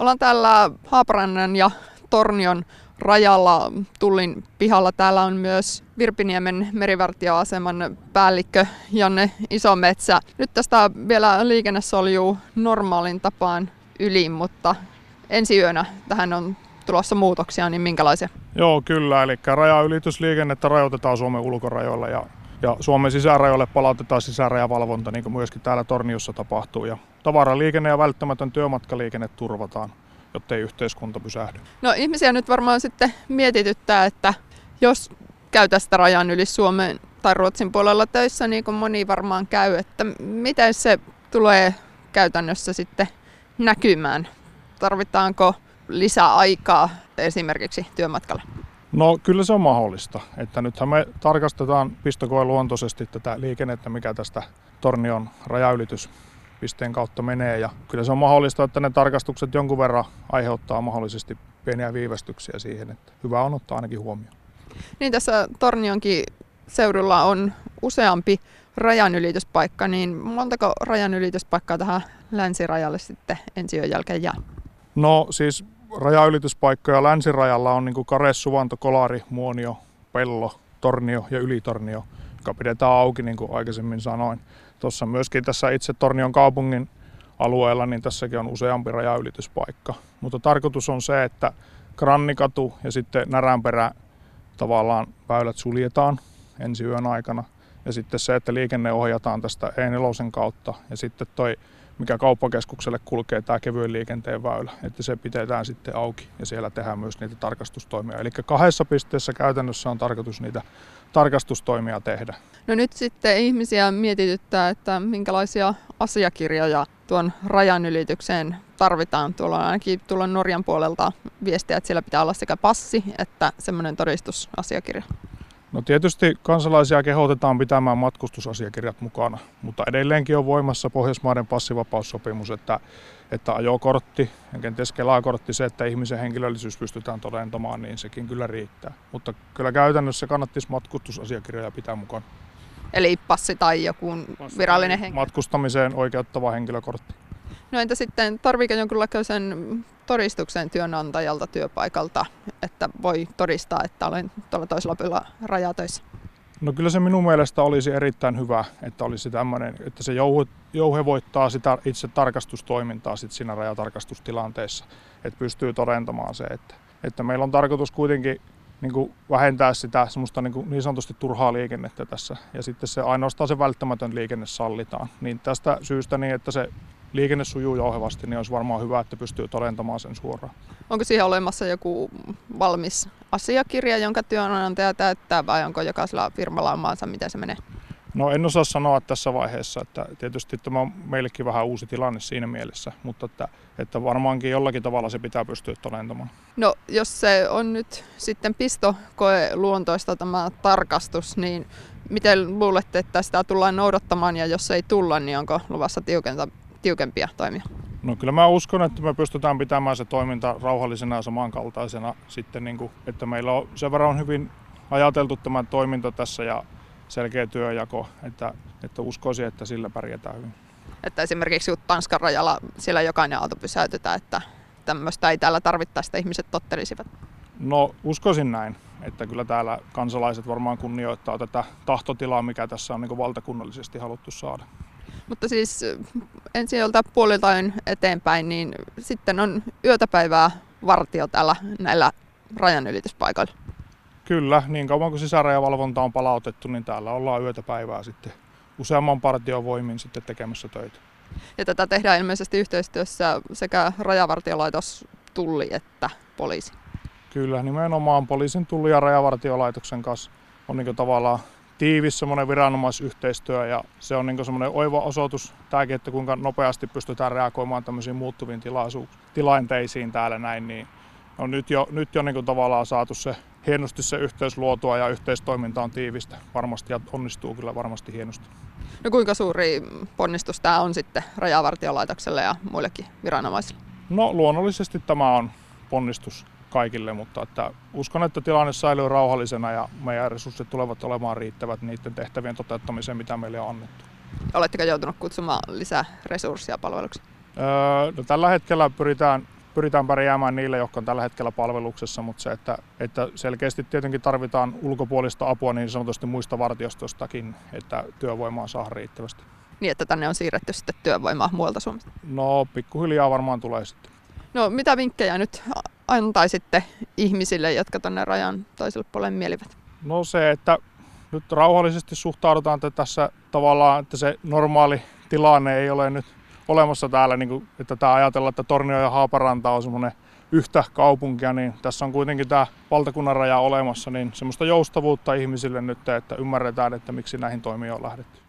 Ollaan täällä Haaparannan ja Tornion rajalla Tullin pihalla. Täällä on myös Virpiniemen merivartioaseman päällikkö Janne Isometsä. Nyt tästä vielä liikenne soljuu normaalin tapaan yli, mutta ensi yönä tähän on tulossa muutoksia, niin minkälaisia? Joo, kyllä. Eli rajaylitysliikennettä rajoitetaan Suomen ulkorajoilla ja, ja Suomen sisärajoille palautetaan sisärajavalvonta, niin kuin myöskin täällä Torniossa tapahtuu. Ja tavaraliikenne ja välttämätön työmatkaliikenne turvataan jottei yhteiskunta pysähdy. No ihmisiä nyt varmaan sitten mietityttää, että jos käy tästä rajan yli Suomen tai Ruotsin puolella töissä, niin kuin moni varmaan käy, että miten se tulee käytännössä sitten näkymään? Tarvitaanko lisää aikaa esimerkiksi työmatkalle? No kyllä se on mahdollista. Että nythän me tarkastetaan pistokoe luontoisesti tätä liikennettä, mikä tästä Tornion rajaylitys pisteen kautta menee. Ja kyllä se on mahdollista, että ne tarkastukset jonkun verran aiheuttaa mahdollisesti pieniä viivästyksiä siihen, että hyvä on ottaa ainakin huomioon. Niin tässä Tornionkin seudulla on useampi rajanylityspaikka, niin montako rajanylityspaikkaa tähän länsirajalle sitten ensi jälkeen jää? No siis rajaylityspaikkoja länsirajalla on niin Kare, Suvanto, Kolari, Muonio, Pello, Tornio ja Ylitornio, joka pidetään auki niin kuin aikaisemmin sanoin. Tuossa myöskin tässä itse Tornion kaupungin alueella, niin tässäkin on useampi rajaylityspaikka. Mutta tarkoitus on se, että Krannikatu ja sitten Näränperä tavallaan väylät suljetaan ensi yön aikana. Ja sitten se, että liikenne ohjataan tästä E4 kautta ja sitten toi mikä kauppakeskukselle kulkee tämä kevyen liikenteen väylä, että se pidetään sitten auki ja siellä tehdään myös niitä tarkastustoimia. Eli kahdessa pisteessä käytännössä on tarkoitus niitä tarkastustoimia tehdä. No nyt sitten ihmisiä mietityttää, että minkälaisia asiakirjoja tuon rajan ylitykseen tarvitaan. Tuolla on ainakin tuolla Norjan puolelta viestiä, että siellä pitää olla sekä passi että semmoinen todistusasiakirja. No tietysti kansalaisia kehotetaan pitämään matkustusasiakirjat mukana, mutta edelleenkin on voimassa Pohjoismaiden passivapaussopimus, että, että ajokortti ja kenties kelakortti, se, että ihmisen henkilöllisyys pystytään todentamaan, niin sekin kyllä riittää. Mutta kyllä käytännössä kannattaisi matkustusasiakirjoja pitää mukana. Eli passi tai joku virallinen henkilö. Matkustamiseen oikeuttava henkilökortti. No entä sitten, tarviiko jonkinlaisen todistuksen työnantajalta työpaikalta, että voi todistaa, että olen tuolla toisella puolella rajatöissä? No kyllä se minun mielestä olisi erittäin hyvä, että olisi tämmöinen, että se jouhevoittaa sitä itse tarkastustoimintaa sit siinä rajatarkastustilanteessa, että pystyy todentamaan se, että, että meillä on tarkoitus kuitenkin niin kuin vähentää sitä semmoista niin, kuin niin sanotusti turhaa liikennettä tässä. Ja sitten se ainoastaan se välttämätön liikenne sallitaan. Niin tästä syystä niin, että se liikenne sujuu jouhevasti, niin olisi varmaan hyvä, että pystyy todentamaan sen suoraan. Onko siihen olemassa joku valmis asiakirja, jonka työnantaja täyttää vai onko jokaisella firmalla omaansa, miten se menee? No en osaa sanoa tässä vaiheessa, että tietysti tämä on meillekin vähän uusi tilanne siinä mielessä, mutta että, että varmaankin jollakin tavalla se pitää pystyä todentamaan. No jos se on nyt sitten pistokoe luontoista tämä tarkastus, niin miten luulette, että sitä tullaan noudattamaan ja jos ei tulla, niin onko luvassa tiukenta, tiukempia toimia? No kyllä mä uskon, että me pystytään pitämään se toiminta rauhallisena ja samankaltaisena sitten, niin kuin, että meillä on sen verran hyvin ajateltu tämä toiminta tässä ja selkeä työjako, että, että uskoisin, että sillä pärjätään hyvin. Että esimerkiksi Tanskan rajalla siellä jokainen auto pysäytetään, että tämmöistä ei täällä tarvittaisi, että ihmiset tottelisivat? No uskoisin näin, että kyllä täällä kansalaiset varmaan kunnioittaa tätä tahtotilaa, mikä tässä on niin valtakunnallisesti haluttu saada. Mutta siis ensi jolta puoliltain eteenpäin, niin sitten on yötäpäivää vartio täällä näillä rajanylityspaikoilla. Kyllä, niin kauan kuin sisärajavalvonta on palautettu, niin täällä ollaan yötä päivää sitten useamman partion voimin sitten tekemässä töitä. Ja tätä tehdään ilmeisesti yhteistyössä sekä rajavartiolaitos, tulli että poliisi. Kyllä, nimenomaan poliisin, tulli ja rajavartiolaitoksen kanssa on niin tavallaan tiivis semmoinen viranomaisyhteistyö ja se on niin semmoinen oiva osoitus tämäkin, että kuinka nopeasti pystytään reagoimaan tämmöisiin muuttuviin tilanteisiin täällä näin, niin on nyt jo, nyt jo niin tavallaan saatu se hienosti se yhteys luotua ja yhteistoiminta on tiivistä varmasti ja onnistuu kyllä varmasti hienosti. No kuinka suuri ponnistus tämä on sitten rajavartiolaitokselle ja muillekin viranomaisille? No luonnollisesti tämä on ponnistus kaikille, mutta että uskon, että tilanne säilyy rauhallisena ja meidän resurssit tulevat olemaan riittävät niiden tehtävien toteuttamiseen, mitä meille on annettu. Oletteko joutunut kutsumaan lisää resursseja palveluksi? Öö, no, tällä hetkellä pyritään pyritään pärjäämään niille, jotka on tällä hetkellä palveluksessa, mutta se, että, että selkeästi tietenkin tarvitaan ulkopuolista apua niin sanotusti muista vartiostostakin, että työvoimaa saa riittävästi. Niin, että tänne on siirretty sitten työvoimaa muualta Suomesta. No, pikkuhiljaa varmaan tulee sitten. No, mitä vinkkejä nyt antaisitte ihmisille, jotka tuonne rajan toiselle puolelle mielivät? No se, että nyt rauhallisesti suhtaudutaan, että tässä tavallaan, että se normaali tilanne ei ole nyt olemassa täällä, niin kuin, että tämä ajatellaan, että Tornio ja Haaparanta on semmoinen yhtä kaupunkia, niin tässä on kuitenkin tämä valtakunnan raja olemassa, niin semmoista joustavuutta ihmisille nyt, että ymmärretään, että miksi näihin toimiin on lähdetty.